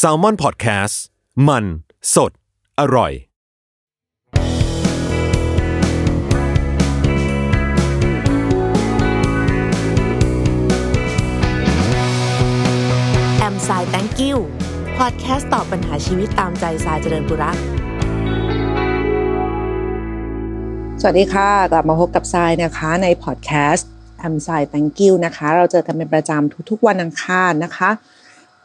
s a l ม o n PODCAST มัน สด อร่อย แอมสาย thank you พอดแคสต์ตอบปัญหาชีวิตตามใจสายเจริญบุรักสวัสดีค่ะ กลับมาพบกับทรายนะคะในพอดแคสต์แอม s าย thank you นะคะ เราเจอกันเป็นประจำทุกๆวันอังคารนะคะ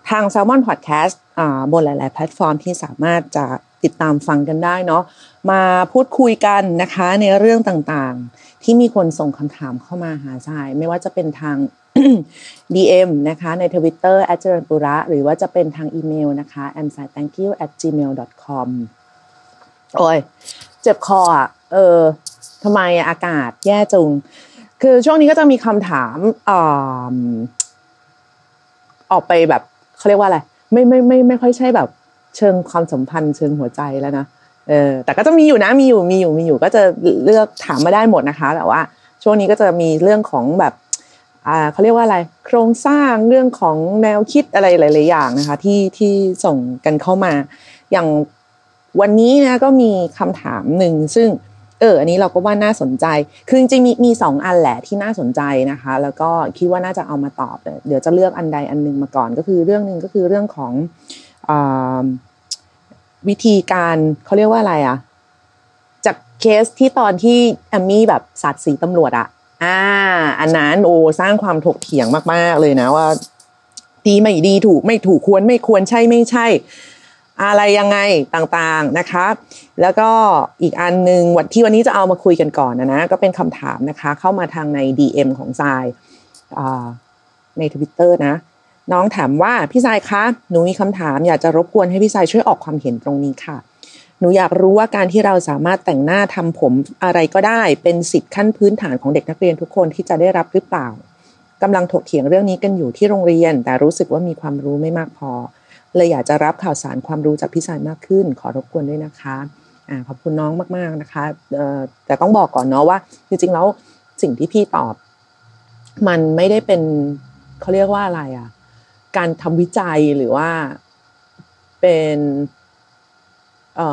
ทาง Salmon Podcast อ่าบนหลาย ๆ แพลตฟอร์มที่สามารถจะติดตามฟังกันได้เนาะมาพูดคุยกันนะคะในเรื่องต่างๆ ที่มีคนส่งคำถามเข้ามาหาทราย ไม่ว่าจะเป็นทาง DM นะคะใน Twitter แอจเรนปุระหรือว่าจะเป็นทางอีเมลนะคะ a m s i t h a n k y o u at gmail com โอ้ยเจ็บคออะเออทำไมอากาศแย่จุง คือช่วงนี้ก็จะมีคำถามอออกไปแบบ เขาเรียกว่าอะไรไม่ไม่ไม่ไม่ค่อยใช่แบบ เชิงความสัมพันธ์เชิงหัวใจแล้วนะเออแต่ก็จะมีอยู่นะมีอยู่มีอยู่มีอยู่ก็จะเลือกถามมาได้หมดนะคะ แต่ว่า ช่วงนี้ก็จะมีเรื่องของแบบอ่าเขาเรียกว่าอะไร โครงสร้างเรื่องของแนวคิดอะไรหลาย ๆ อย่างนะคะ ที่ที่ส่งกันเข้ามา อย่างวันนี้นะก็มีคำถามหนึ่งซึ่ง เอออันนี้เราก็ว่าน่าสนใจ คือจริงๆมีมีสองอันแหละที่น่าสนใจนะคะ แล้วก็คิดว่าน่าจะเอามาตอบ เดี๋ยวจะเลือกอันใดอันหนึ่งมาก่อน ก็คือเรื่องหนึ่งก็คือเรื่องของอวิธีการเขาเรียกว่าอะไรอะจากเคสที่ตอนที่แอมมี่แบบสัตว์สีตำรวจอะอ่า อันนั้นโอสร้างความถกเถียงมาก ๆ เลยนะว่าดีไม่ดีถูกไม่ถูกควรไม่ควรใช่ไม่ใช่ อะไรยังไงต่างๆนะคะ แล้วก็อีกอันหนึ่งวันที่วันนี้จะเอามาคุยกันก่อนนะนะก็เป็นคำถามนะคะ เข้ามาทางใน DM ของทรายในทวิตเตอร์นะ น้องถามว่าพี่ทรายคะหนูมีคำถามอยากจะรบกวนให้พี่ทรายช่วยออกความเห็นตรงนี้ค่ะ หนูอยากรู้ว่าการที่เราสามารถแต่งหน้าทำผมอะไรก็ได้ เป็นสิทธิ์ขั้นพื้นฐานของเด็กนักเรียนทุกคนที่จะได้รับหรือเปล่ากำลังถกเถียงเรื่องนี้กันอยู่ที่โรงเรียน แต่รู้สึกว่ามีความรู้ไม่มากพอ เลยอยากจะรับข่าวสารความรู้จากพี่สายมากขึ้น ขอรบกวนด้วยนะคะอ่าขอบคุณน้องมากๆนะคะแต่ต้องบอกก่อนเนาะว่า จริงๆแล้วสิ่งที่พี่ตอบ มันไม่ได้เป็นเขาเรียกว่าอะไรอะการทำวิจัยหรือว่าเป็น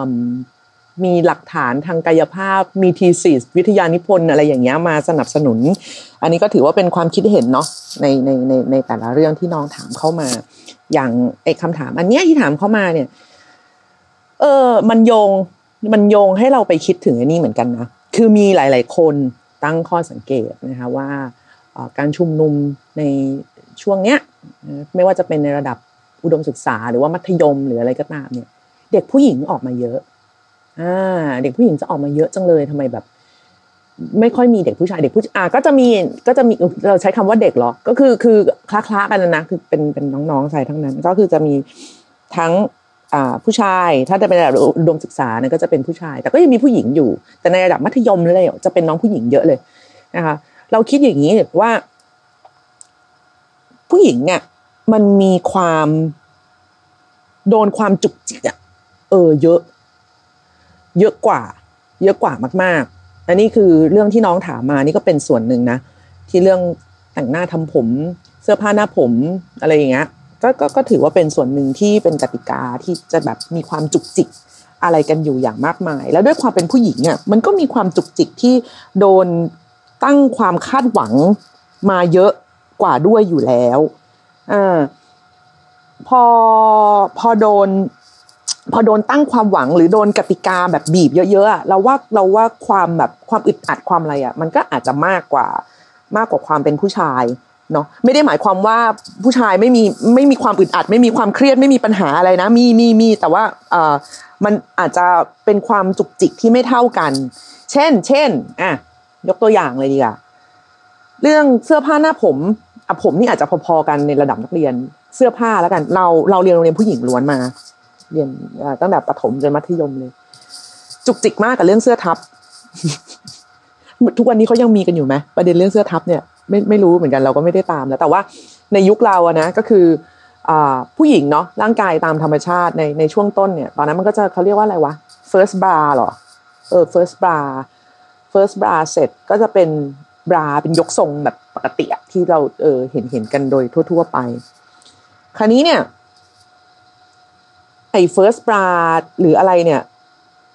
มมีหลักฐานทางกายภาพ มีทีสิสวิทยานิพนธ์อะไรอย่างเงี้ยมาสนับสนุน อันนี้ก็ถือว่าเป็นความคิดเห็นเนาะในในในในแต่ละเรื่องที่น้องถามเข้ามา อย่างไอ้คำถาม อันเนี้ยที่ถามเข้ามาเนี่ย เออ มันโยงมันโยงให้เราไปคิดถึงอันนี้เหมือนกันนะคือมีหลาย ๆ คนตั้งข้อสังเกตนะคะว่าการชุมนุมในช่วงเนี้ยไม่ว่าจะเป็นในระดับอุดมศึกษาหรือว่ามัธยมหรืออะไรก็ตามเนี่ย เด็กผู้หญิงออกมาเยอะอ่าเด็กผู้หญิงจะออกมาเยอะจังเลยทำไมแบบ ไม่ค่อยมีเด็กผู้ชายเด็กผู้อ่าก็จะมีก็จะมีเราใช้คำว่าเด็กเหรอ ก็คือคือคล้าคล้าๆกันนะคือเป็นเป็นน้องๆใส่ทั้งนั้น ก็คือจะมีทั้งอ่าผู้ชายถ้าจะเป็นระดับอุดมศึกษาเนี่ยก็จะเป็นผู้ชาย แต่ก็ยังมีผู้หญิงอยู่ แต่ในระดับมัธยมเลยจะเป็นน้องผู้หญิงเยอะเลยนะคะเราคิดอย่างนี้ว่า ผู้หญิงเนี่ยมันมีความโดนความจุกจิกอะเออเยอะ เยอะกว่า เยอะกว่ามาก อันนี้คือเรื่องที่น้องถามมานี่ก็เป็นส่วนหนึ่งนะ ที่เรื่องแต่งหน้าทำผม เสื้อผ้าหน้าผมอะไรอย่างเงี้ยก็ก็ก็ถือว่าเป็นส่วนหนึ่งที่เป็นกติกาที่จะแบบมีความจุกจิกอะไรกันอยู่อย่างมากมาย แล้วด้วยความเป็นผู้หญิงอะมันก็มีความจุกจิกที่โดนตั้งความคาดหวังมาเยอะกว่าด้วยอยู่แล้วอ่าพอพอโดน พอโดนตั้งความหวังหรือโดนกติกาแบบบีบเยอะๆเราว่าเราว่าความแบบความอึดอัดความอะไรอะ มันก็อาจจะมากกว่ามากกว่าความเป็นผู้ชายเนาะไม่ได้หมายความว่าผู้ชายไม่มีไม่มีความอึดอัด ไม่มีความเครียดไม่มีปัญหาอะไรนะ มีมีมีแต่ว่าเออมันอาจจะเป็นความจุกจิกที่ไม่เท่ากัน เช่น เช่นอะยกตัวอย่างเลยดีกว่าเรื่องเสื้อผ้าหน้าผมอะผมนี่อาจจะพอๆกันในระดับนักเรียนเสื้อผ้าแล้วกัน เราเราเรียนโรงเรียนผู้หญิงล้วนมา เรียนตั้งแต่ประถมจนมัธยมเลย จุกจิกมากกับเรื่องเสื้อทับ ทุกวันนี้เขายังมีกันอยู่ไหมประเด็นเรื่องเสื้อทับเนี่ยไม่ไม่รู้เหมือนกันเราก็ไม่ได้ตามแล้ว แต่ว่าในยุคเราอะนะก็คืออผู้หญิงเนาะร่างกายตามธรรมชาติในในช่วงต้นเนี่ย ตอนนั้นมันก็จะเขาเรียกว่าอะไรวะ first bra เหรอเออ first bra first bra เสร็จก็จะเป็นบราเป็นยกทรงแบบปกติที่เราเออเห็นเห็นกันโดยทั่ว ๆ ไป คราวนี้เนี่ย ไอ้ first bra หรืออะไรเนี่ย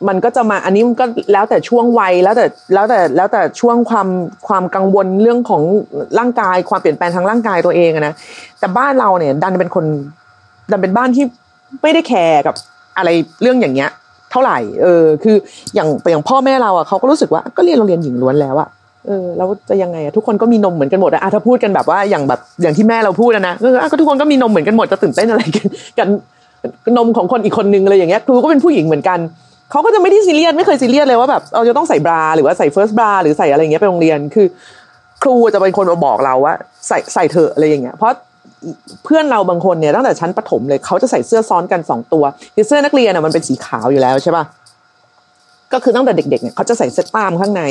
มันก็จะมาอันนี้มันก็แล้วแต่ช่วงวัยแล้วแต่แล้วแต่แล้วแต่ช่วงความความกังวลเรื่องของร่างกายความเปลี่ยนแปลงทางร่างกายตัวเองอะนะแต่บ้านเราเนี่ย ดันเป็นคน ดันเป็นบ้านที่ไม่ได้แคร์กับอะไรเรื่องอย่างเงี้ย เท่าไหร่ เออ คืออย่างอย่างพ่อแม่เราอะเขาก็รู้สึกว่าก็เรียนโรงเรียนหญิงล้วนแล้วอะเออแล้วจะยังไงอะทุกคนก็มีนมเหมือนกันหมดอะถ้าพูดกันแบบว่าอย่างแบบอย่างที่แม่เราพูดนะก็ทุกคนก็มีนมเหมือนกันหมดจะตื่นเต้นอะไรกันกั นมของคนอีกคนนึงอะไรอย่างเงี้ยครูก็เป็นผู้หญิงเหมือนกันเขาก็จะไม่ได้ซีเรียสไม่เคยซีเรียสเลยว่าแบบเราจะต้องใส่บราหรือว่าใส่ first bra หรือใส่อะไรอย่างเงี้ยไปโรงเรียนคือ ครูจะเป็นคนมาบอกเราว่า ใส่ใส่เถอะอะไรอย่างเงี้ยเพราะเพื่อนเราบางคนเนี่ยตั้งแต่ชั้นประถมเลยเขาจะใส่เสื้อซ้อนกันสองตัวคือเสื้อนักเรียนอะมันเป็นสีขาวอยู่แล้วใช่ป่ะก็คือตั้งแต่เด็กๆเนี่ยเขาจะใส่เสื้อกล้ามข้างใน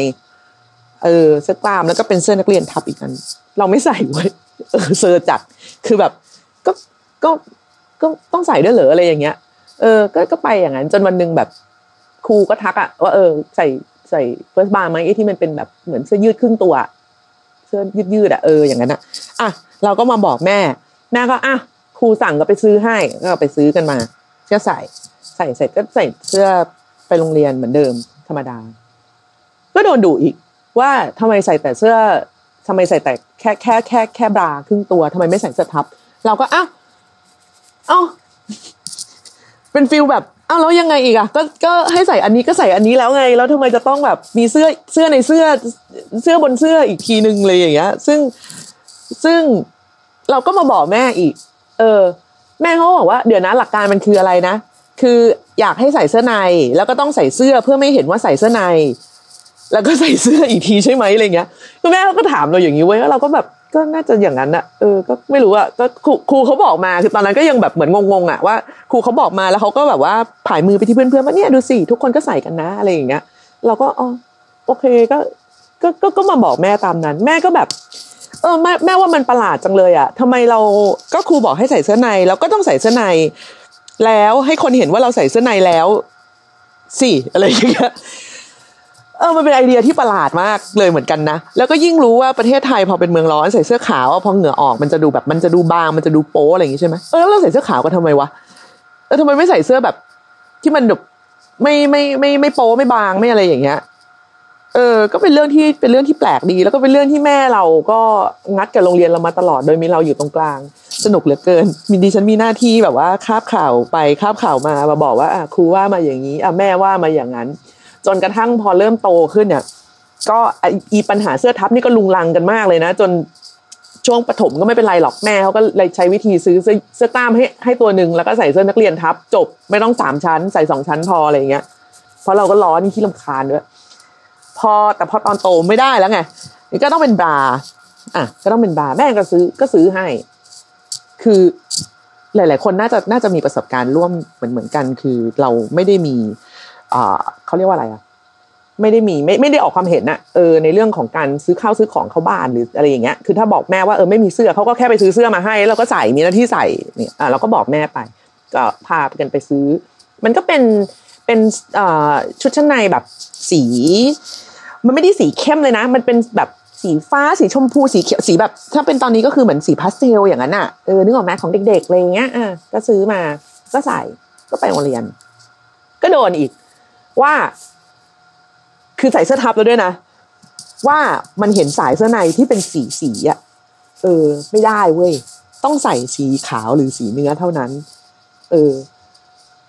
เออเสื้อกล้ามแล้วก็เป็นเสื้อนักเรียนทับอีกอันเราไม่ใส่เว้ยเออเซอร์จัดคือแบบ ก็ก็ ก็ต้องใส่ด้วยเหรออะไรอย่างเงี้ย เออ ก็ก็ไปอย่างนั้น จนวันหนึ่งแบบครูก็ทักอะว่าเออใส่ใส่เฟิร์สบาร์ไหมไอ้ที่มันเป็นแบบเหมือนเสื้อยืดครึ่งตัว เสื้อยืดยืดอะเอออย่างนั้นอะอะเราก็มาบอกแม่ แม่ก็อะครูสั่งก็ไปซื้อให้ก็ไปซื้อกันมาก็ใส่ใส่เสร็จก็ใส่เสื้อไปโรงเรียนเหมือนเดิม ธรรมดา ก็โดนดุอีก ว่าทำไมใส่แต่เสื้อทำไมใส่แต่แค่แค่แค่แค่บราครึ่งตัวทำไมไม่ใส่เสื้อทับ เราก็อ้าว เอ้า เป็นฟิลแบบอ้าวแล้วยังไงอีกอะก็ก็ให้ใส่อันนี้ก็ใส่อันนี้แล้วไง แล้วทำไมจะต้องแบบมีเสื้อเสื้อในเสื้อเสื้อบนเสื้ออีกทีนึงเลยอย่างเงี้ย ซึ่งซึ่งเราก็มาบอกแม่อีก เออ แม่เขาบอกว่า เดี๋ยวนะหลักการมันคืออะไรนะ คืออยากให้ใส่เสื้อใน แล้วก็ต้องใส่เสื้อเพื่อไม่เห็นว่าใส่เสื้อใน แล้วก็ใส่เสื้ออีกทีใช่ไหมอะไรเงี้ยคือแม่เขาก็ถามเราอย่างนี้เว้ยแล้วเราก็แบบ ก็น่าจะอย่างนั้นอะเออ ก็ไม่รู้อะก็ครูครูเขาบอกมา คือตอนนั้นก็ยังแบบเหมือนงงๆอะว่าครูเขาบอกมาแล้วเขาก็แบบว่าผายมือไปที่เพื่อนๆว่าเนี่ยดูสิทุกคนก็ใส่กันนะอะไรอย่างเงี้ย เราก็อ๋อโอเคก็ก็ก็ก็มาบอกแม่ตามนั้น แม่ก็แบบ เออแม่แม่ว่ามันประหลาดจังเลยอะทำไมเราก็ครูบอกให้ใส่เสื้อในแล้วก็ต้องใส่เสื้อใน แล้วให้คนเห็นว่าเราใส่เสื้อในแล้วสิอะไรอย่างเงี้ย เออมันเป็นไอเดียที่ประหลาดมากเลยเหมือนกันนะ แล้วก็ยิ่งรู้ว่าประเทศไทยพอเป็นเมืองร้อนใส่เสื้อขาวพอเหงื่อออกมันจะดูแบบมันจะดูบางมันจะดูโป๊อะไรอย่างงี้ใช่ไหมเออแล้วเราใส่เสื้อขาวกันทำไมวะเออทำไมไม่ใส่เสื้อแบบ ที่มันแบบไม่ไม่ไม่ไม่โป๊ไม่บางไม่อะไรอย่างเงี้ยเออ ก็เป็นเรื่องที่เป็นเรื่องที่แปลกดี แล้วก็เป็นเรื่องที่แม่เราก็งัดกับโรงเรียนเรามาตลอดโดยมีเราอยู่ตรงกลาง สนุกเหลือเกิน มีดิฉันมีหน้าที่แบบว่าคาบข่าวไปคาบข่าวมามาบอกว่าอะครูว่ามาอย่างนี้อะแม่ว่ามาอย่างนั้น จนกระทั่งพอเริ่มโตขึ้นเนี่ย ก็อีปัญหาเสื้อทับนี่ก็ลุงลังกันมากเลยนะ จนช่วงปฐมก็ไม่เป็นไรหรอกแม่เขาก็เลยใช้วิธีซื้อเสื้อเสื้อกล้ามให้ให้ตัวหนึ่งแล้วก็ใส่เสื้อนักเรียนทับ จบไม่ต้องสามชั้น ใส่สองชั้นพออะไรเงี้ยเพราะเราก็ร้อนที่ลำคาญด้วยพอแต่พอตอนโตไม่ได้แล้วไงนี่ก็ต้องเป็นบาอะก็ต้องเป็นบาแม่ก็ซื้อก็ซื้อให้ คือหลาย ๆ คนน่าจะน่าจะมีประสบการณ์ร่วมเหมือนเหมือนกัน คือเราไม่ได้มี เขาเรียกว่าอะไรอะไม่ได้มีไม่ไม่ได้ออกความเห็นอะเออในเรื่องของการซื้อข้าวซื้อของเข้าบ้านหรืออะไรอย่างเงี้ยคือถ้าบอกแม่ว่าเออไม่มีเสื้อเขาก็แค่ไปซื้อเสื้อมาให้ แล้วก็ใส่มีหน้าที่ใส่เนี่ยอะเราก็บอกแม่ไป ก็พากันไปซื้อ มันก็เป็นเป็นอ่าชุดชั้นในแบบสี มันไม่ได้สีเข้มเลยนะ มันเป็นแบบสีฟ้าสีชมพูสีเขียวสีแบบ ถ้าเป็นตอนนี้ก็คือเหมือนสีพาสเทลอย่างนั้นอะเออนึกออกไหมของเด็กๆอะไรเงี้ยอะก็ซื้อมาก็ใส่ก็ไปโรงเรียน ก็โดนอีก ว่า คือใส่เสื้อทับแล้วด้วยนะ ว่ามันเห็นสายเสื้อในที่เป็นสีสีอะเออ ไม่ได้เว้ย ต้องใส่สีขาวหรือสีเนื้อเท่านั้น เออ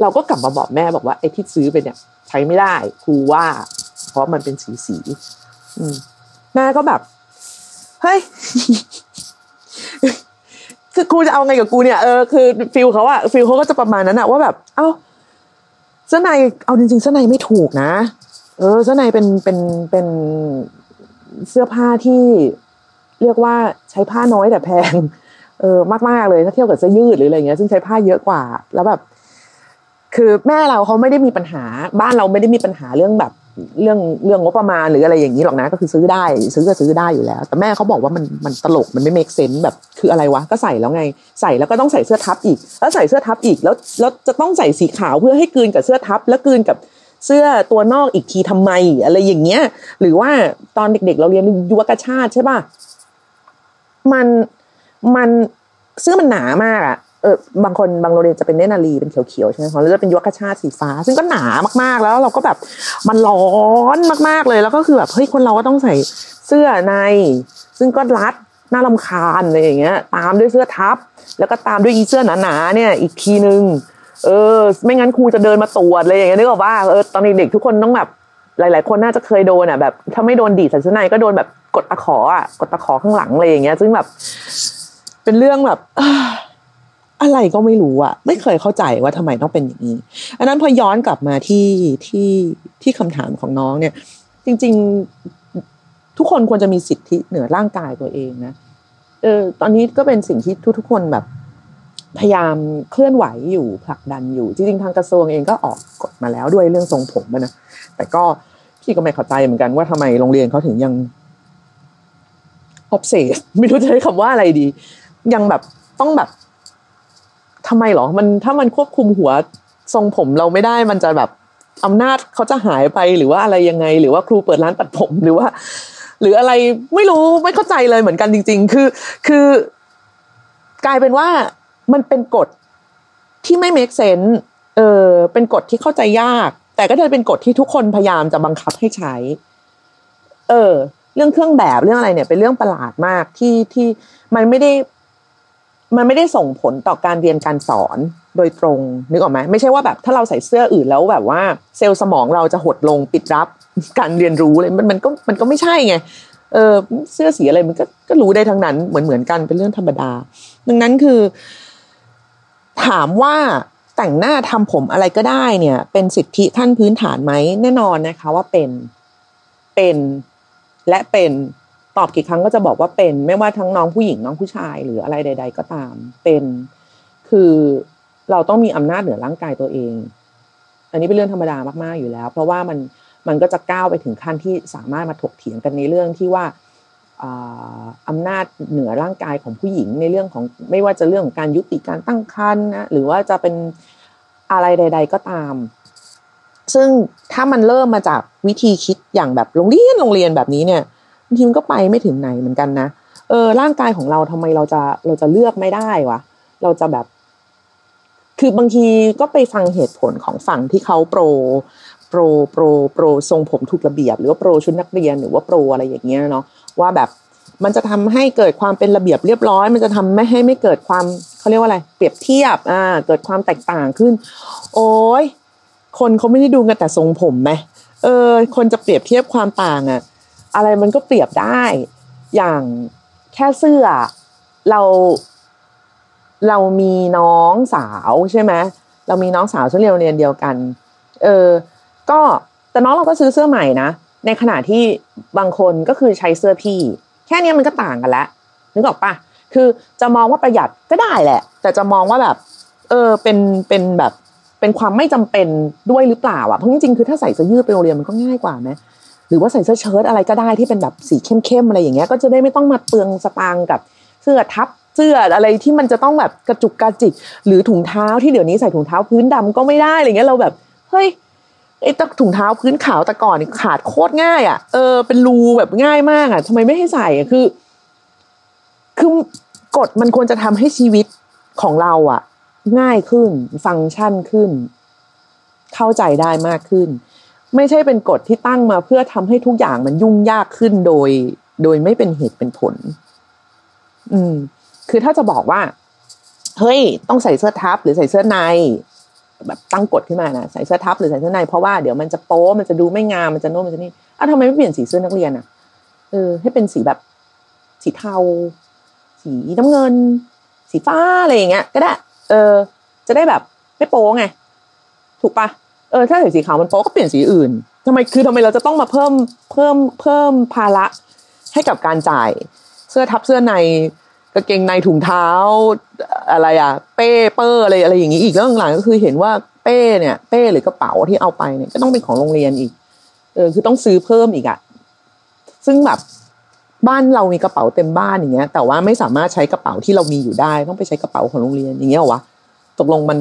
เราก็กลับมาบอกแม่บอกว่าไอ้ที่ซื้อไปเนี่ย ใช้ไม่ได้ครูว่า เพราะมันเป็นสีสี อืมแม่ก็แบบเฮ้ยคือครูจะเอาไงกับกูเนี่ยเออคือ feel เขาอะ feel เขาก็จะประมาณนั้นอะว่าแบบ เอ้า เสื้อในเอาจริงๆเสื้อในไม่ถูกนะ เออ เสื้อในเป็นเป็นเป็นเสื้อผ้าที่เรียกว่าใช้ผ้าน้อยแต่แพง เออมากๆเลยถ้าเทียบกับเสื้อยืดหรืออะไรเงี้ย ซึ่งใช้ผ้าเยอะกว่า แล้วแบบ คือแม่เราเขาไม่ได้มีปัญหา บ้านเราไม่ได้มีปัญหาเรื่องแบบ เรื่องเรื่องงบประมาณหรืออะไรอย่างนี้หรอกนะ ก็คือซื้อได้ ซื้อก็ซื้อได้อยู่แล้ว แต่แม่เขาบอกว่ามันมันตลกมันไม่เมคเซนส์แบบคืออะไรวะก็ใส่แล้วไง ใส่แล้วก็ต้องใส่เสื้อทับอีก แล้วใส่เสื้อทับอีกแล้วแล้วจะต้องใส่สีขาวเพื่อให้กลืนกับเสื้อทับ แล้วกลืนกับเสื้อตัวนอกอีกทีทำไม อะไรอย่างเงี้ย หรือว่าตอนเด็ก ๆ เราเรียนยุวกชาติใช่ป่ะมันมันเสื้อมันหนามากอะ เออบางคนบางโรงเรียนจะเป็นเนนารีเป็นเขียวๆใช่ไหมของเราจะเป็นยุวกชาติสีฟ้า ซึ่งก็หนามากๆแล้วเราก็แบบมันร้อนมากๆเลยแล้วก็คือแบบเฮ้ยคนเราก็ต้องใส่เสื้อใน ซึ่งก็รัดน่ารำคาญอะไรอย่างเงี้ย ตามด้วยเสื้อทับ แล้วก็ตามด้วยอีเสื้อหนาๆเนี่ย อีกทีนึงเออ ไม่งั้นครูจะเดินมาตรวจเลยอย่างเงี้ยนึกออกว่าเออตอนเด็กๆทุกคนต้องแบบหลาย ๆ คนน่าจะเคยโดนอะแบบ ถ้าไม่โดนดีดใส่เสื้อในก็โดนแบบกดตะขออะกดตะขอข้างหลังอะไรอย่างเงี้ย ซึ่งแบบ เป็นเรื่องแบบ อะไรก็ไม่รู้อะไม่เคยเข้าใจว่าทำไมต้องเป็นอย่างนี้ อันนั้นพอย้อนกลับมาที่ที่ที่คำถามของน้องเนี่ย จริง ๆทุกคนควรจะมีสิทธิเหนือร่างกายตัวเองนะเออตอนนี้ก็เป็นสิ่งที่ทุกๆคนแบบ พยายามเคลื่อนไหวอยู่ผลักดันอยู่ จริงๆทางกระทรวงเองก็ออกกฎมาแล้วด้วยเรื่องทรงผมนะแต่ก็พี่ก็ไม่เข้าใจเหมือนกันว่าทำไมโรงเรียนเขาถึงยังออฟเซสไม่รู้จะใช้คำว่าอะไรดี ยังแบบต้องแบบ ทำไมหรอมันถ้ามันควบคุมหัวทรงผมเราไม่ได้มันจะแบบอำนาจเขาจะหายไปหรือว่าอะไรยังไง หรือว่าครูเปิดร้านตัดผมหรือว่า หรืออะไรไม่รู้ไม่เข้าใจเลยเหมือนกันจริง ๆ คือคือกลายเป็นว่ามันเป็นกฎที่ไม่ make sense เออเป็นกฎที่เข้าใจยาก แต่ก็จะเป็นกฎที่ทุกคนพยายามจะบังคับให้ใช้ เออ เรื่องเครื่องแบบเรื่องอะไรเนี่ย เป็นเรื่องประหลาดมากที่ที่มันไม่ได้ มันไม่ได้ส่งผลต่อการเรียนการสอนโดยตรงนึกออกไหมไม่ใช่ว่าแบบถ้าเราใส่เสื้ออื่นแล้วแบบว่าเซลล์สมองเราจะหดลงปิดรับการเรียนรู้เลยมันมันก็มันก็ไม่ใช่ไงเออเสื้อสีอะไรมันก็ก็รู้ได้ทั้งนั้นเหมือนเหมือนกันเป็นเรื่องธรรมดา ดังนั้นคือ ถามว่าแต่งหน้าทำผมอะไรก็ได้เนี่ย เป็นสิทธิขั้นพื้นฐานไหมแน่นอนนะคะ ว่าเป็นเป็นและเป็น ตอบกี่ครั้งก็จะบอกว่าเป็น ไม่ว่าทั้งน้องผู้หญิงน้องผู้ชายหรืออะไรใด ๆ ก็ตาม เป็นคือเราต้องมีอำนาจเหนือร่างกายตัวเอง อันนี้เป็นเรื่องธรรมดามากๆอยู่แล้ว เพราะว่ามันมันก็จะก้าวไปถึงขั้นที่สามารถมาถกเถียงกันในเรื่องที่ว่าอำนาจเหนือร่างกายของผู้หญิงในเรื่องของไม่ว่าจะเรื่องของการยุติการตั้งครรภ์นะหรือว่าจะเป็นอะไรใด ๆ ก็ตาม ซึ่งถ้ามันเริ่มมาจากวิธีคิดอย่างแบบโรงเรียนโรงเรียนแบบนี้เนี่ย บางทีมันก็ไปไม่ถึงไหนเหมือนกันนะเออร่างกายของเราทำไมเราจะเราจะเลือกไม่ได้วะเราจะแบบ คือบางทีก็ไปฟังเหตุผลของฝั่งที่เขาโปรโปรโปรโปรทรงผมถูกระเบียบ หรือว่าโปรชุดนักเรียนหรือว่าโปรอะไรอย่างเงี้ยเนาะว่าแบบมันจะทำให้เกิดความเป็นระเบียบเรียบร้อย มันจะทำไม่ให้ไม่เกิดความเขาเรียกว่าอะไร เปรียบเทียบอ่าเกิดความแตกต่างขึ้น โอ้ยคนเขาไม่ได้ดูกันแต่ทรงผมไหมเออ คนจะเปรียบเทียบความต่างอะ อะไรมันก็เปรียบได้ อย่างแค่เสื้อเราเรามีน้องสาวใช่ไหมเรามีน้องสาวซึ่งเรียนโรงเรียนเดียวกัน เออ ก็แต่น้องเราก็ซื้อเสื้อใหม่นะ ในขณะที่บางคนก็คือใช้เสื้อพี่ แค่นี้มันก็ต่างกันแล้วนึกออกปะคือจะมองว่าประหยัดก็ได้แหละ แต่จะมองว่าแบบ เออเป็นเป็นแบบเป็นความไม่จำเป็นด้วยหรือเปล่าอะเพราะจริงๆคือถ้าใส่เสื้อยืดไปโรงเรียนมันก็ง่ายกว่าไหม หรือว่าใส่เสื้อเชิ้ตอะไรก็ได้ที่เป็นแบบสีเข้มๆอะไรอย่างเงี้ยก็จะได้ไม่ต้องมาเปลืองสตางค์กับเสื้อทับเสื้ออะไรที่มันจะต้องแบบกระจุกกระจิกหรือถุงเท้าที่เดี๋ยวนี้ใส่ถุงเท้าพื้นดำก็ไม่ได้อะไรเงี้ยเราแบบเฮ้ยไอ้ตถุงเท้าพื้นขาวแต่ก่อนขาดโคตรง่ายอะเออเป็นรูแบบง่ายมากอะทำไมไม่ให้ใส่อะคือ คือกฎมันควรจะทำให้ชีวิตของเราอะ ง่ายขึ้น ฟังก์ชันขึ้น เข้าใจได้มากขึ้น ไม่ใช่เป็นกฎที่ตั้งมาเพื่อทำให้ทุกอย่างมันยุ่งยากขึ้นโดย โดยไม่เป็นเหตุเป็นผล อืม คือถ้าจะบอกว่า เฮ้ย ต้องใส่เสื้อทับหรือใส่เสื้อใน แบบตั้งกฎขึ้นมานะใส่เสื้อทับหรือใส่เสื้อในเพราะว่าเดี๋ยวมันจะโป๊มันจะดูไม่งามมันจะโน้มมันจะนี่อ้าวทำไมไม่เปลี่ยนสีเสื้อนักเรียนอะเออ ให้เป็นสีแบบ สีเทา สีน้ำเงิน สีฟ้าอะไรอย่างเงี้ย ก็ได้ เออ จะได้แบบไม่โป๊ไง ถูกปะ เออถ้าใส่สีขาวมันโป๊ก็เปลี่ยนสีอื่นทำไมคือทำไมเราจะต้องมาเพิ่มเพิ่มเพิ่มภาระให้กับการจ่าย เสื้อทับเสื้อในกางเกงในถุงเท้าอะไรอะเป้เปอร์อะไรอะไรอย่างนี้อีกแล้วหลังก็คือเห็นว่าเป้เนี่ย เป้หรือกระเป๋าที่เอาไปเนี่ยก็ต้องเป็นของโรงเรียนอีก เออคือต้องซื้อเพิ่มอีกอะซึ่งแบบบ้านเรามีกระเป๋าเต็มบ้านอย่างเงี้ย แต่ว่าไม่สามารถใช้กระเป๋าที่เรามีอยู่ได้ ต้องไปใช้กระเป๋าของโรงเรียนอย่างเงี้ยวะตกลงมัน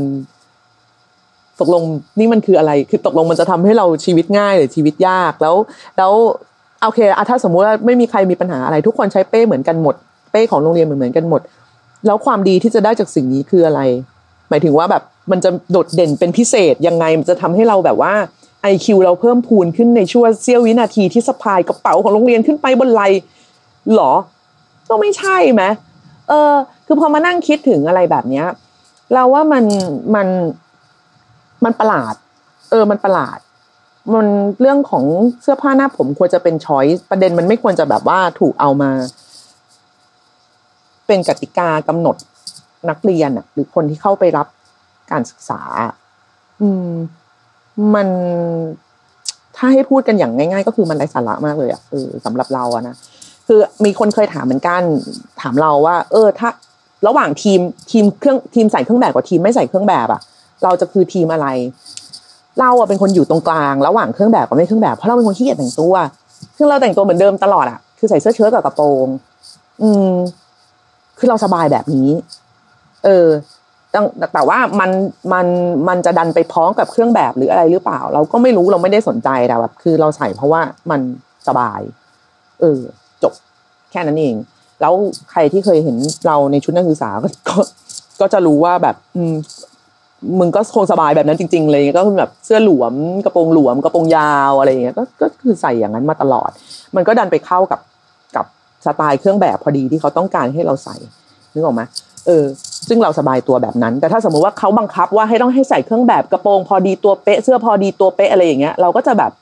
ตกลงนี่มันคืออะไร คือตกลงมันจะทำให้เราชีวิตง่ายหรือชีวิตยากแล้ว แล้วโอเคอะถ้าสมมุติว่าไม่มีใครมีปัญหาอะไร ทุกคนใช้เป้เหมือนกันหมด เป้ของโรงเรียนเหมือนเหมือนกันหมด แล้วความดีที่จะได้จากสิ่งนี้คืออะไร หมายถึงว่าแบบมันจะโดดเด่นเป็นพิเศษยังไงมันจะทำให้เราแบบว่า IQ เราเพิ่มพูนขึ้นในช่วงเสี้ยววินาทีที่สะพายกระเป๋าของโรงเรียนขึ้นไปบนไหลหรอ ก็ไม่ใช่ไหมเออ คือพอมานั่งคิดถึงอะไรแบบเนี้ย เราว่ามันมัน มันประหลาด เออ มันประหลาด มันเรื่องของเสื้อผ้าหน้าผมควรจะเป็นช้อยประเด็นมันไม่ควรจะแบบว่าถูกเอามา เป็นกติกากำหนดนักเรียนอะหรือคนที่เข้าไปรับการศึกษา อืม มันถ้าให้พูดกันอย่างง่าย ๆ ก็คือมันไร้สาระมากเลยอะเออสำหรับเราอะนะคือมีคนเคยถามเหมือนกันถามเราว่า เออ ถ้า ระหว่างทีมทีมเครื่องทีมใส่เครื่องแบบกับทีมไม่ใส่เครื่องแบบอะ เราจะคือทีมอะไร เราอะเป็นคนอยู่ตรงกลาง ระหว่างเครื่องแบบกับไม่เครื่องแบบเพราะเราเป็นคนขี้เกียจแต่งตัวคือเราแต่งตัวเหมือนเดิมตลอดอะคือใส่เสื้อเชิ้ตกับกระโปรง อืม คือเราสบายแบบนี้ เออแต่แต่ว่ามันมันมันจะดันไปพ้องกับเครื่องแบบหรืออะไรหรือเปล่า เราก็ไม่รู้เราไม่ได้สนใจแต่แบบคือเราใส่เพราะว่ามันสบาย เออ จบแค่นั้นเอง แล้วใครที่เคยเห็นเราในชุดนักศึกษาก็ก็จะรู้ว่าแบบ อืม มึงก็คงสบายแบบนั้นจริงๆเลยก็คือแบบเสื้อหลวมกระโปรงหลวมกระโปรงยาวอะไรอย่างเงี้ยก็ก็คือใส่อย่างนั้นมาตลอด มันก็ดันไปเข้ากับกับสไตล์เครื่องแบบพอดีที่เขาต้องการให้เราใส่นึกออกไหมเออ ซึ่งเราสบายตัวแบบนั้น แต่ถ้าสมมุติว่าเขาบังคับว่าให้ต้องให้ใส่เครื่องแบบกระโปรงพอดีตัวเป๊ะเสื้อพอดีตัวเป๊ะอะไรอย่างเงี้ยเราก็จะแบบ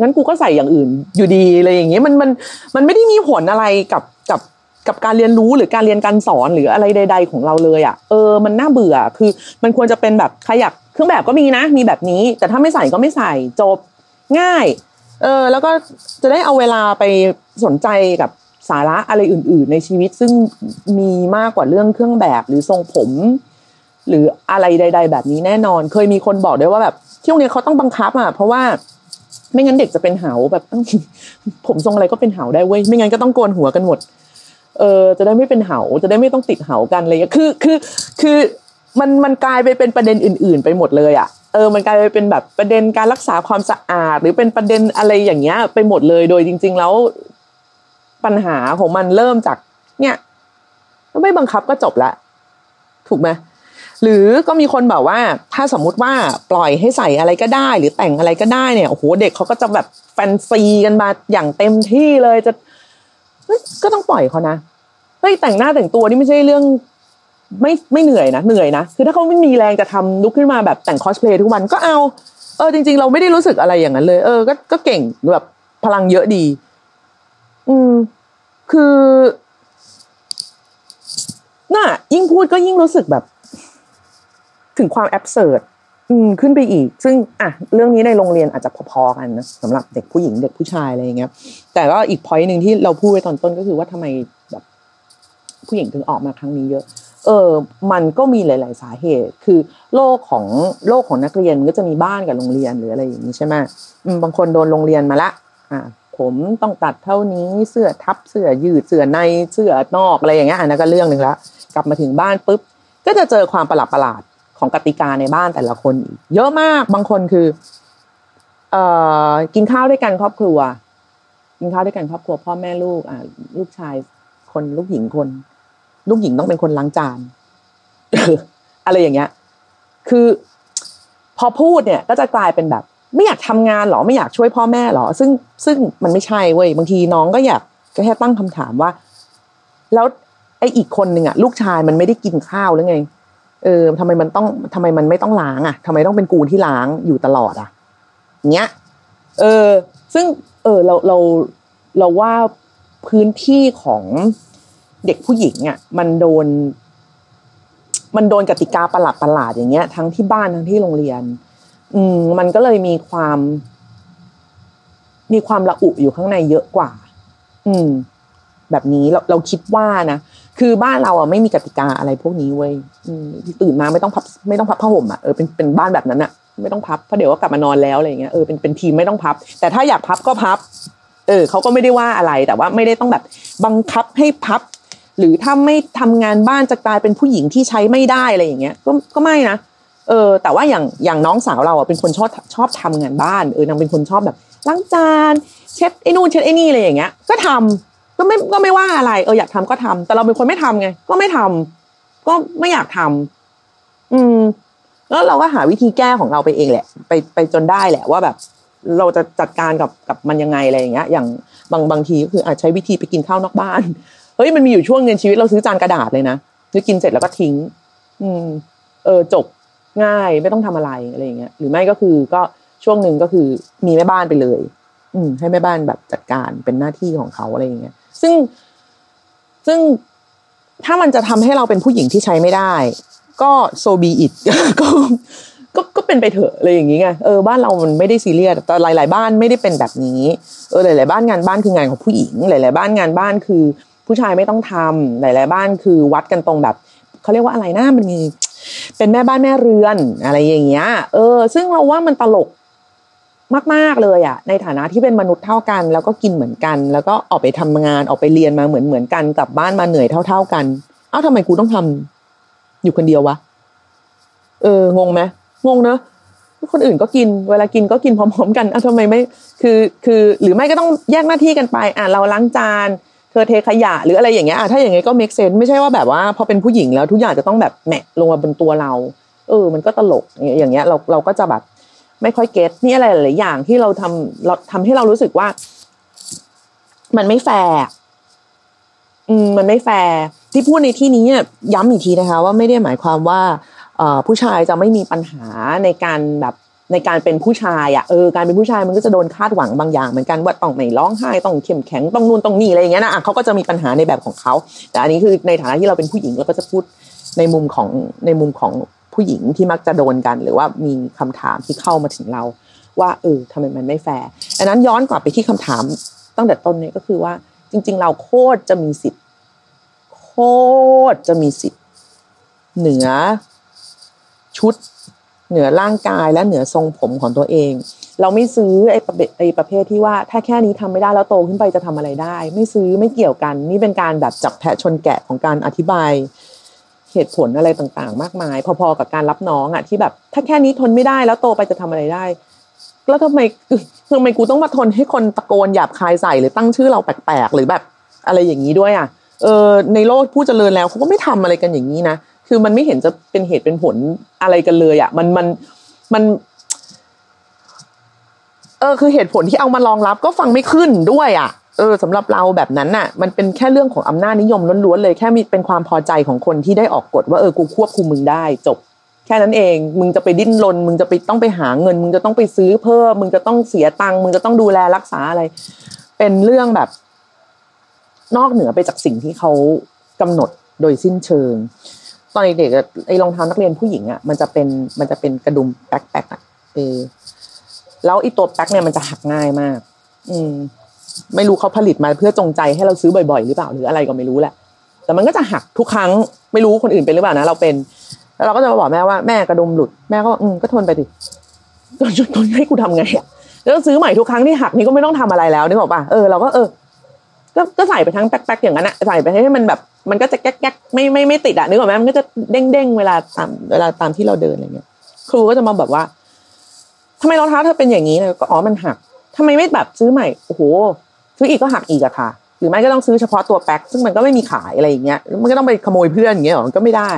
งั้นกูก็ใส่อย่างอื่นอยู่ดีอะไรอย่างเงี้ยมันมันมันไม่ได้มีผลอะไรกับกับ กับการเรียนรู้หรือการเรียนการสอนหรืออะไรใด ๆ ของเราเลยอะเออมันน่าเบื่อคือมันควรจะเป็นแบบใครอยากเครื่องแบบก็มีนะ มีแบบนี้ แต่ถ้าไม่ใส่ก็ไม่ใส่จบง่าย เออ แล้วก็จะได้เอาเวลาไปสนใจกับสาระอะไรอื่น ๆ ในชีวิตซึ่งมีมากกว่าเรื่องเครื่องแบบหรือทรงผม หรืออะไรใด ๆ แบบนี้แน่นอน เคยมีคนบอกด้วยว่าแบบที่โรงเรียนเขาต้องบังคับอะเพราะว่าไม่งั้นเด็กจะเป็นเหาแบบผมทรงอะไรก็เป็นเหาได้เว้ยไม่งั้นก็ต้องโกนหัวกันหมด เออจะได้ไม่เป็นเหาจะได้ไม่ต้องติดเหากันเงี้ยคือคือคือมันมันกลายไปเป็นประเด็นอื่น ๆ ไปหมดเลยอะเออมันกลายไปเป็นแบบประเด็นการรักษาความสะอาด หรือเป็นประเด็นอะไรอย่างเงี้ย ไปหมดเลยโดยจริง ๆ แล้ว ปัญหาของมันเริ่มจาก เนี่ยไม่บังคับก็จบละถูกไหมหรือก็มีคนแบบว่า ถ้าสมมุติว่าปล่อยให้ใส่อะไรก็ได้ หรือแต่งอะไรก็ได้เนี่ยโอ้โหเด็กเขาก็จะแบบแฟนซีกันมาอย่างเต็มที่เลยจะ ก็ต้องปล่อยเขานะเฮ้ยแต่งหน้าแต่งตัวนี่ไม่ใช่เรื่อง ไม่ไม่เหนื่อยนะเหนื่อยนะคือถ้าเขาไม่มีแรงจะทำลุกขึ้นมาแบบแต่งคอสเพลย์ทุกวันก็เอาเออจริง ๆ เราไม่ได้รู้สึกอะไรอย่างนั้นเลย เออ ก็ก็เก่งแบบพลังเยอะดี อืม คือน่ะยิ่งพูดก็ยิ่งรู้สึกแบบ ถึงความแอบเสิร์ด อืมขึ้นไปอีก ซึ่งอะเรื่องนี้ในโรงเรียนอาจจะพอๆกันนะสำหรับเด็กผู้หญิงเด็กผู้ชายอะไรอย่างเงี้ย แต่ก็อีกพอยต์หนึ่งที่เราพูดไว้ตอนต้นก็คือว่าทำไมแบบ ผู้หญิงถึงออกมาครั้งนี้เยอะ เออ มันก็มีหลาย ๆ สาเหตุ คือโลกของโลกของนักเรียนก็จะมีบ้านกับโรงเรียนหรืออะไรอย่างนี้ใช่ไหมบางคนโดนโรงเรียนมาละ อ่าผมต้องตัดเท่านี้เสื้อทับเสื้อยืดเสื้อในเสื้อนอกอะไรอย่างเงี้ยอันนั้นก็เรื่องหนึ่งล้วกลับมาถึงบ้านปุ๊บก็จะเจอความประหลาดประหลาด ของกติกาในบ้านแต่ละคนอีกเยอะมากบางคนคือ เอ่อกินข้าวด้วยกันครอบครัว กินข้าวด้วยกันครอบครัว พ่อแม่ลูก อ่าลูกชายคนลูกหญิงคน ลูกหญิงต้องเป็นคนล้างจานอะไรอย่างเงี้ย คือ พอพูดเนี่ย ก็จะกลายเป็นแบบ ไม่อยากทำงานหรอไม่อยากช่วยพ่อแม่หรอ ซึ่งซึ่งมันไม่ใช่เว้ยบางทีน้องก็อยากก็แค่ตั้งคำถามว่า แล้วไอ้อีกคนหนึ่งอะลูกชายมันไม่ได้กินข้าวหรือไง เออทำไมมันต้องทำไมมันไม่ต้องล้างอะทำไมต้องเป็นกูที่ล้างอยู่ตลอดอะเงี้ย เออ ซึ่ง เออเราเราเราว่าพื้นที่ของเด็กผู้หญิงอะมันโดน มันโดนกติกาประหลาดประหลาดอย่างเงี้ย ทั้งที่บ้านทั้งที่โรงเรียน อืมมันก็เลยมีความ มีความระอุอยู่ข้างในเยอะกว่า อืม แบบนี้เราเราคิดว่านะ คือบ้านเราอะไม่มีกติกาอะไรพวกนี้เว้ยตื่นมาไม่ต้องพับไม่ต้องพับผ้าห่มอะเออเป็นเป็นบ้านแบบนั้นอะไม่ต้องพับเพราะเดี๋ยวก็กลับมานอนแล้วอะไรเงี้ยเออเป็นเป็นทีมไม่ต้องพับ แต่ถ้าอยากพับก็พับ เออเขาก็ไม่ได้ว่าอะไรแต่ว่าไม่ได้ต้องแบบบังคับให้พับ หรือถ้าไม่ทำงานบ้านจะกลายเป็นผู้หญิงที่ใช้ไม่ได้อะไรอย่างเงี้ยก็ก็ไม่นะเออแต่ว่าอย่างอย่างน้องสาวเราอะเป็นคนชอบชอบทำงานบ้านเออนางเป็นคนชอบแบบล้างจานเช็ดไอ้นู่นเช็ดไอ้นี่อะไรอย่างเงี้ยก็ทำ ก็ไม่ก็ไม่ว่าอะไรเอออยากทำก็ทำแต่เราเป็นคนไม่ทำไง ก็ไม่ทก็ไม่อยากทำอืม แล้วเราก็หาวิธีแก้ของเราไปเองแหละ ไปไปจนได้แหละว่าแบบ เราจะจัดการกับกับมันยังไงอะไรอย่างเงี้ย อย่างบางบางทีก็คืออาจใช้วิธีไปกินข้าวนอกบ้านเฮ้ยมันมีอยู่ช่วงเงินชีวิตเราซื้อจานกระดาษเลยนะคือกินเสร็จแล้วก็ทิ้ง อืม เออจบง่ายไม่ต้องทำอะไรอะไรอย่างเงี้ย หรือไม่ก็คือก็ช่วงหนึ่งก็คือมีแม่บ้านไปเลย อืม ให้แม่บ้านแบบจัดการเป็นหน้าที่ของเขาอะไรอย่างเงี้ย ซึ่งซึ่งถ้ามันจะทำให้เราเป็นผู้หญิงที่ใช้ไม่ได้ ก็โซบีอิดก็ก็ก็เป็นไปเถอะอะไรอย่างงี้ไงเออบ้านเรามันไม่ได้ซีเรียสแต่หลาย ๆ บ้านไม่ได้เป็นแบบนี้เออหลาย ๆ บ้านงานบ้านคืองานของผู้หญิง หลาย ๆ บ้านงานบ้านคือ ผู้ชายไม่ต้องทำหลาย ๆ บ้านคือวัดกันตรงแบบเขาเรียกว่าอะไรนะมันมีเป็นแม่บ้านแม่เรือนอะไรอย่างเงี้ย เออ ซึ่งเราว่ามันตลก มาก ๆ เลยอะในฐานะที่เป็นมนุษย์เท่ากัน แล้วก็กินเหมือนกัน แล้วก็ออกไปทำงานออกไปเรียนมาเหมือนเหมือนกันกลับบ้านมาเหนื่อยเท่า ๆกัน เอ้าทำไมกูต้องทำอยู่คนเดียววะเอองงไหมงงเนอะคนอื่นก็กินเวลากินก็กินพร้อมๆ กันอ้าวทำไมไม่ คือคือหรือไม่ก็ต้องแยกหน้าที่กันไป อะเราล้างจานเธอเทขยะ หรืออะไรอย่างเงี้ยอะถ้าอย่างเงี้ยก็ make sense ไม่ใช่ว่าแบบว่าพอเป็นผู้หญิงแล้วทุกอย่างจะต้องแบบแหมะลงมาบนตัวเรา เออ มันก็ตลกอย่างเงี้ยเราเราก็จะแบบ ไม่ค่อยเก็ตนี่อะไรหลายอย่างที่เราทำเราทำให้เรารู้สึกว่า มันไม่แฟร์อืมมันไม่แฟร์ที่พูดในที่นี้เนี่ยย้ำอีกทีนะคะ ว่าไม่ได้หมายความว่าผู้ชายจะไม่มีปัญหาในการแบบในการเป็นผู้ชายอะเออการเป็นผู้ชายมันก็จะโดนคาดหวังบางอย่างเหมือนกันว่าต้องไม่ร้องไห้ต้องเข้มแข็งต้องนู่นต้องนี่อะไรอย่างเงี้ยนะเขาก็จะมีปัญหาในแบบของเขาแต่อันนี้คือในฐานะที่เราเป็นผู้หญิงเราก็จะพูดในมุมของในมุมของ ผู้หญิงที่มักจะโดนกัน หรือว่ามีคำถามที่เข้ามาถึงเรา ว่าเออทำไมมันไม่แฟร์อันนั้นย้อนกลับไปที่คำถามตั้งแต่ต้นเนี่ยก็คือว่า จริง ๆ เราโคตรจะมีสิทธิ์ โคตรจะมีสิทธิ์ เหนือชุด เหนือร่างกายและเหนือทรงผมของตัวเอง เราไม่ซื้อไอ้ประเภทไอ้ประเภทที่ว่า ถ้าแค่นี้ทำไม่ได้แล้วโตขึ้นไปจะทำอะไรได้ ไม่ซื้อไม่เกี่ยวกัน นี่เป็นการแบบจับแพะชนแกะของการอธิบาย เหตุผลอะไรต่างๆ มากมาย พอๆกับการรับน้องอะที่แบบ ถ้าแค่นี้ทนไม่ได้แล้วโตไปจะทำอะไรได้ แล้วทำไมทำไมกูต้องมาทนให้คนตะโกนหยาบคายใส่หรือตั้งชื่อเราแปลกๆหรือแบบอะไรอย่างนี้ด้วยอะเออในโลกผู้เจริญแล้วเขาก็ไม่ทำอะไรกันอย่างนี้นะคือมันไม่เห็นจะเป็นเหตุเป็นผลอะไรกันเลยอะมันมันมันเออคือเหตุผลที่เอามารองรับก็ฟังไม่ขึ้นด้วยอะ เออสำหรับเราแบบนั้นน่ะ มันเป็นแค่เรื่องของอำนาจนิยมล้วนๆเลยแค่มีเป็นความพอใจของคนที่ได้ออกกฎว่าเออกูควบคุมมึงได้จบ แค่นั้นเอง มึงจะไปดิ้นรนมึงจะไปต้องไปหาเงิน มึงจะต้องไปซื้อเพิ่มมึงจะต้องเสียตังค์มึงจะต้องดูแลรักษาอะไร เป็นเรื่องแบบ นอกเหนือไปจากสิ่งที่เขากำหนดโดยสิ้นเชิง ตอนเด็กๆไอ้รองเท้านักเรียนผู้หญิงอะมันจะเป็นมันจะเป็นกระดุมแป๊กแป๊กอะเออแล้วไอ้ตัวแป๊กเนี่ยมันจะหักง่ายมาก อืม ไม่รู้เขาผลิตมาเพื่อจงใจให้เราซื้อบ่อยๆ หรือเปล่าหรืออะไรก็ไม่รู้แหละ แต่มันก็จะหักทุกครั้งไม่รู้คนอื่นเป็นหรือเปล่านะเราเป็น แล้วเราก็จะมาบอกแม่ว่าแม่กระดุมหลุดแม่ก็อืมก็ทนไปดิจนจนให้กูทำไงอะแล้วซื้อใหม่ทุกครั้งที่หักนี่ก็ไม่ต้องทำอะไรแล้วนึกออกป่ะเออเราก็เออก็ก็ใส่ไปทั้งแป๊กๆอย่างนั้นอะใส่ไปให้มันแบบ มันก็จะแก๊กแก๊กไม่ไม่ไม่ติดอะนึกออกไหมมันก็จะเด้งเด้งเวลาตามเวลาตามที่เราเดินอะไรเงี้ยครูก็จะมาแบบว่าทำไมรองเท้าเธอเป็นอย่างนี้เลยก็อ๋อมันหักทำไมไม่แบบซื้อใหม่โอ้โห ซื้ออีกก็หักอีกอะค่ะ หรือไม่ก็ต้องซื้อเฉพาะตัวแป๊กซึ่งมันก็ไม่มีขายอะไรอย่างเงี้ยมันก็ต้องไปขโมยเพื่อนอย่างเงี้ยหรอมันก็ไม่ได้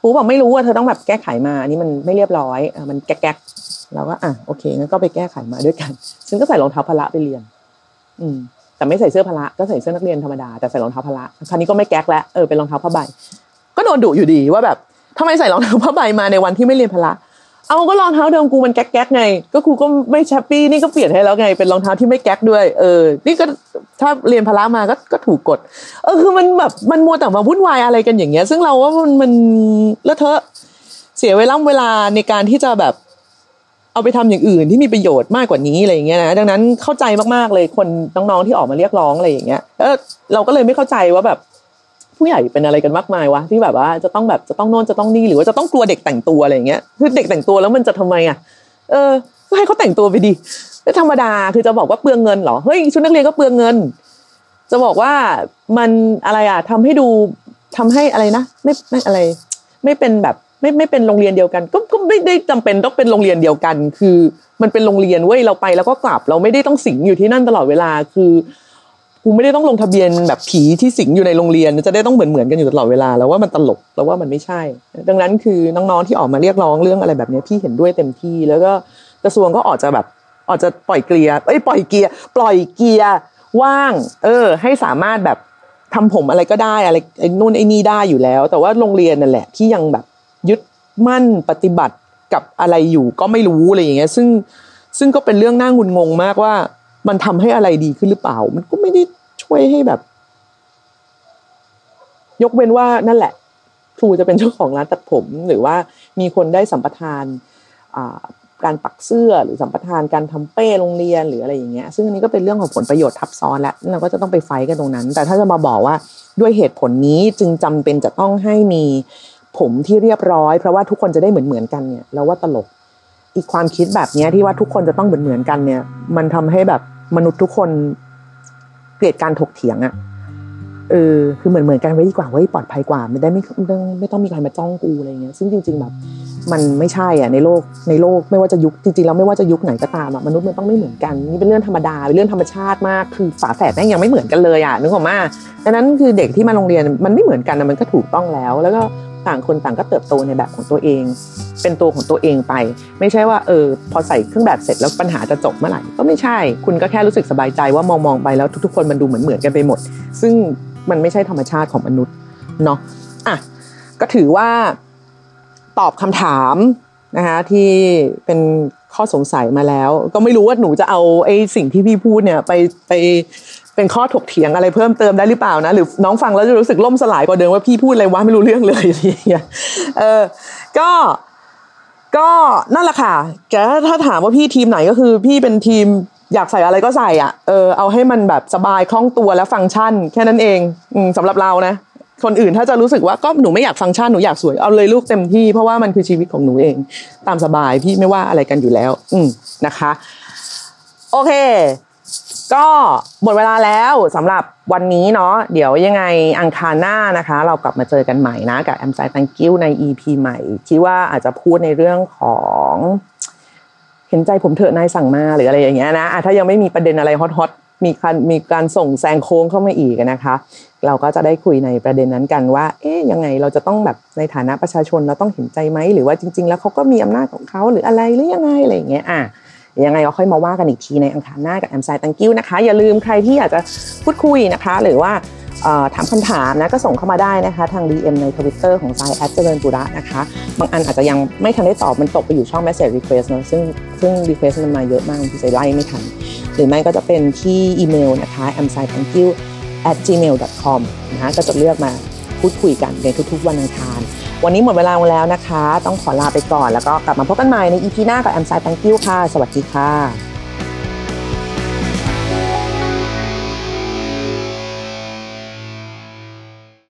ครูบอกไม่รู้ว่าเธอต้องแบบแก้ไขมาอันนี้มันไม่เรียบร้อยอะมันแก๊กแก๊กเราก็อะโอเคงั้นก็ไปแก้ไขมาด้วยกันฉันก็ใส่รองเท้าพละไปเรียน อืม แต่ไม่ใส่เสื้อพละก็ใส่เสื้อนักเรียนธรรมดาแต่ใส่รองเท้าพละคราวนี้ก็ไม่แก๊กแล้วเออเป็นรองเท้าผ้าใบก็โดนดุอยู่ดีว่าแบบทำไมใส่รองเท้าผ้าใบมาในวันที่ไม่เรียนพละ เอาก็รองเท้าเดิมกูมันแก๊กแก๊กไง ก็คูก็ไม่แชปปี้นี่ก็เปลี่ยนให้แล้วไง เป็นรองเท้าที่ไม่แก๊กด้วย เออ นี่ก็ถ้าเรียนพละมาก็ก็ถูกกดเออคือมันแบบมันมัวแต่มาวุ่นวายอะไรกันอย่างเงี้ย ซึ่งเราว่ามันมันเลอะเทอะเสียเวลาเวลาในการที่จะแบบเอาไปทำอย่างอื่นที่มีประโยชน์มากกว่านี้อะไรอย่างเงี้ยนะดังนั้นเข้าใจมากๆเลยคนน้องๆที่ออกมาเรียกร้องอะไรอย่างเงี้ยแล้วเราก็เลยไม่เข้าใจว่าแบบ ผู้ใหญ่เป็นอะไรกันมากมายวะที่แบบว่าจะต้องแบบจะต้องโน่นจะต้องนี่หรือว่าจะต้องกลัวเด็กแต่งตัวอะไรอย่างเงี้ยคือเด็กแต่งตัวแล้วมันจะทำไมอะเออก็ให้เขาแต่งตัวไปดีธรรมดาคือจะบอกว่าเปลืองเงินเหรอเฮ้ยชุดนักเรียนก็เปลืองเงิน จะบอกว่ามันอะไรอะทำให้ดูทำให้อะไรนะไม่ไม่อะไร ไม่เป็นแบบไม่ไม่เป็นโรงเรียนเดียวกัน ก็ก็ไม่ได้จำเป็นต้องเป็นโรงเรียนเดียวกัน คือ มันเป็นโรงเรียนเว้ยเราไปแล้วก็กลับ เราไม่ได้ต้องสิงอยู่ที่นั่นตลอดเวลา คือ กูไม่ได้ต้องลงทะเบียนแบบผีที่สิงอยู่ในโรงเรียน จะได้ต้องเหมือนเหมือนกันอยู่ตลอดเวลาแล้วว่ามันตลกแล้วว่ามันไม่ใช่ ดังนั้นคือน้องๆที่ออกมาเรียกร้องเรื่องอะไรแบบนี้พี่เห็นด้วยเต็มที่ แล้วก็กระทรวงก็ออกจะแบบออกจะปล่อยเกียร์เอ้ยปล่อยเกียร์ปล่อยเกียร์ว่าง เออ ให้สามารถแบบทำผมอะไรก็ได้อะไรไอ้นู่นไอ้นี่ได้อยู่แล้ว แต่ว่าโรงเรียนนั่นแหละที่ยังแบบยึดมั่นปฏิบัติกับอะไรอยู่ก็ไม่รู้อะไรอย่างเงี้ย ซึ่งซึ่งก็เป็นเรื่องน่างุนงงมากว่า มันทำให้อะไรดีขึ้นหรือเปล่า มันก็ไม่ได้ช่วยให้แบบ ยกเว้นว่านั่นแหละ ครูจะเป็นเจ้าของร้านตัดผม หรือว่ามีคนได้สัมปทานการปักเสื้อหรือสัมปทานการทำเป้โรงเรียนหรืออะไรอย่างเงี้ย ซึ่งอันนี้ก็เป็นเรื่องของผลประโยชน์ทับซ้อนแล้วเราก็จะต้องไปไฟกันตรงนั้น แต่ถ้าจะมาบอกว่าด้วยเหตุผลนี้จึงจำเป็นจะต้องให้มีผมที่เรียบร้อย เพราะว่าทุกคนจะได้เหมือนเหมือนกันเนี่ยแล้วว่าตลก อีกความคิดแบบนี้ที่ว่าทุกคนจะต้องเหมือนเหมือนกันเนี่ย มันทำให้แบบ มนุษย์ทุกคนเกลียดการถกเถียงอะ่ะเออคือเหมือนเหมือนกันไว้ดีกว่าไว้ปลอดภัยกว่าไม่ได้ไม่ต้องไม่ต้องมีใครมาจ้องกูอะไรเงี้ยซึ่งจริง ๆแบบ มันไม่ใช่อะในโลกในโลกไม่ว่าจะยุคจริงๆแล้วไม่ว่าจะยุคไหนก็ตามอะมนุษย์มันต้องไม่เหมือนกันนี่เป็นเรื่องธรรมดาเป็นเรื่องธรรมชาติมากคือฝาแฝดแม่งยังไม่เหมือนกันเลยอะนึกออกมาดังนั้นคือเด็กที่มาโรงเรียนมันไม่เหมือนกันมันก็ถูกต้องแล้ว แล้วก็ ต่างคนต่างก็เติบโตในแบบของตัวเอง เป็นตัวของตัวเองไป ไม่ใช่ว่าเออพอใส่เครื่องแบบเสร็จแล้วปัญหาจะจบเมื่อไหร่ก็ไม่ใช่ คุณก็แค่รู้สึกสบายใจว่ามองมองไปแล้วทุกๆ คนมันดูเหมือนเหมือนกันไปหมด ซึ่งมันไม่ใช่ธรรมชาติของมนุษย์เนาะอะก็ถือว่าตอบคำถามนะคะที่เป็นข้อสงสัยมาแล้ว ก็ไม่รู้ว่าหนูจะเอาไอ้สิ่งที่พี่พูดเนี่ยไปไป เป็นข้อถกเถียงอะไรเพิ่มเติมได้หรือเปล่านะหรือน้องฟังแล้วจะรู้สึกล่มสลายกว่าเดิมว่าพี่พูดอะไรวะไม่รู้เรื่องเลยอะไรอย่างเงี้ยเออก็ก็นั่นแหละค่ะแกถ้าถามว่าพี่ทีมไหนก็คือ พี่เป็นทีมอยากใส่อะไรก็ใส่อะเออเอาให้มันแบบสบายคล่องตัวและฟังก์ชัน แค่นั้นเองอืสำหรับเรานะคนอื่นถ้าจะรู้สึกว่าก็หนูไม่อยากฟังก์ชันหนูอยากสวยเอาเลยลูกเต็มที่เพราะว่ามันคือชีวิตของหนูเอง ตามสบายพี่ไม่ว่าอะไรกันอยู่แล้ว อืมนะคะ โอเค ก็หมดเวลาแล้วสำหรับวันนี้เนาะเดี๋ยวยังไงอังคารหน้านะคะ เรากลับมาเจอกันใหม่นะ กับแอมไซตังกิ้วใน EP ใหม่ ที่ว่าอาจจะพูดในเรื่องของเห็นใจผมเถอะนายสั่งมาหรืออะไรอย่างเงี้ยนะถ้ายังไม่มีประเด็นอะไรฮอตๆมีการมีการส่งแซงโค้งเข้ามาอีกนะคะ เราก็จะได้คุยในประเด็นนั้นกันว่า เอ๊ยยังไงเราจะต้องแบบในฐานะประชาชนเราต้องเห็นใจไหมหรือว่าจริง ๆ แล้วเขาก็มีอำนาจของเขาหรืออะไรหรือยังไงอะไรอย่างเงี้ยอะ ยังไงเราค่อยมาว่ากันอีกทีในอังคารหน้ากับแอมไซตังกิ้วนะคะ อย่าลืมใครที่อยากจะพูดคุยนะคะ หรือว่าถามคำถามนะก็ส่งเข้ามาได้นะคะ ทาง DM ในทวิตเตอร์ของทราย at เจริญปุระนะคะ บางอันอาจจะยังไม่ทันได้ตอบมันตกไปอยู่ช่อง Message Request นะซึ่งซึ่ง Request มันมาเยอะมากที่ทรายไล่ไม่ทัน หรือไม่ก็จะเป็นที่อีเมลนะคะ a m s i t h a n k y o u at gmail com นะคะก็จะเลือกมาพูดคุยกันในทุกๆวันอังคาร วันนี้หมดเวลาแล้วนะคะ ต้องขอลาไปก่อนแล้วก็กลับมาพบกันใหม่ใน EP หน้ากับ I'm ทราย Thank You ค่ะ สวัสดีค่ะ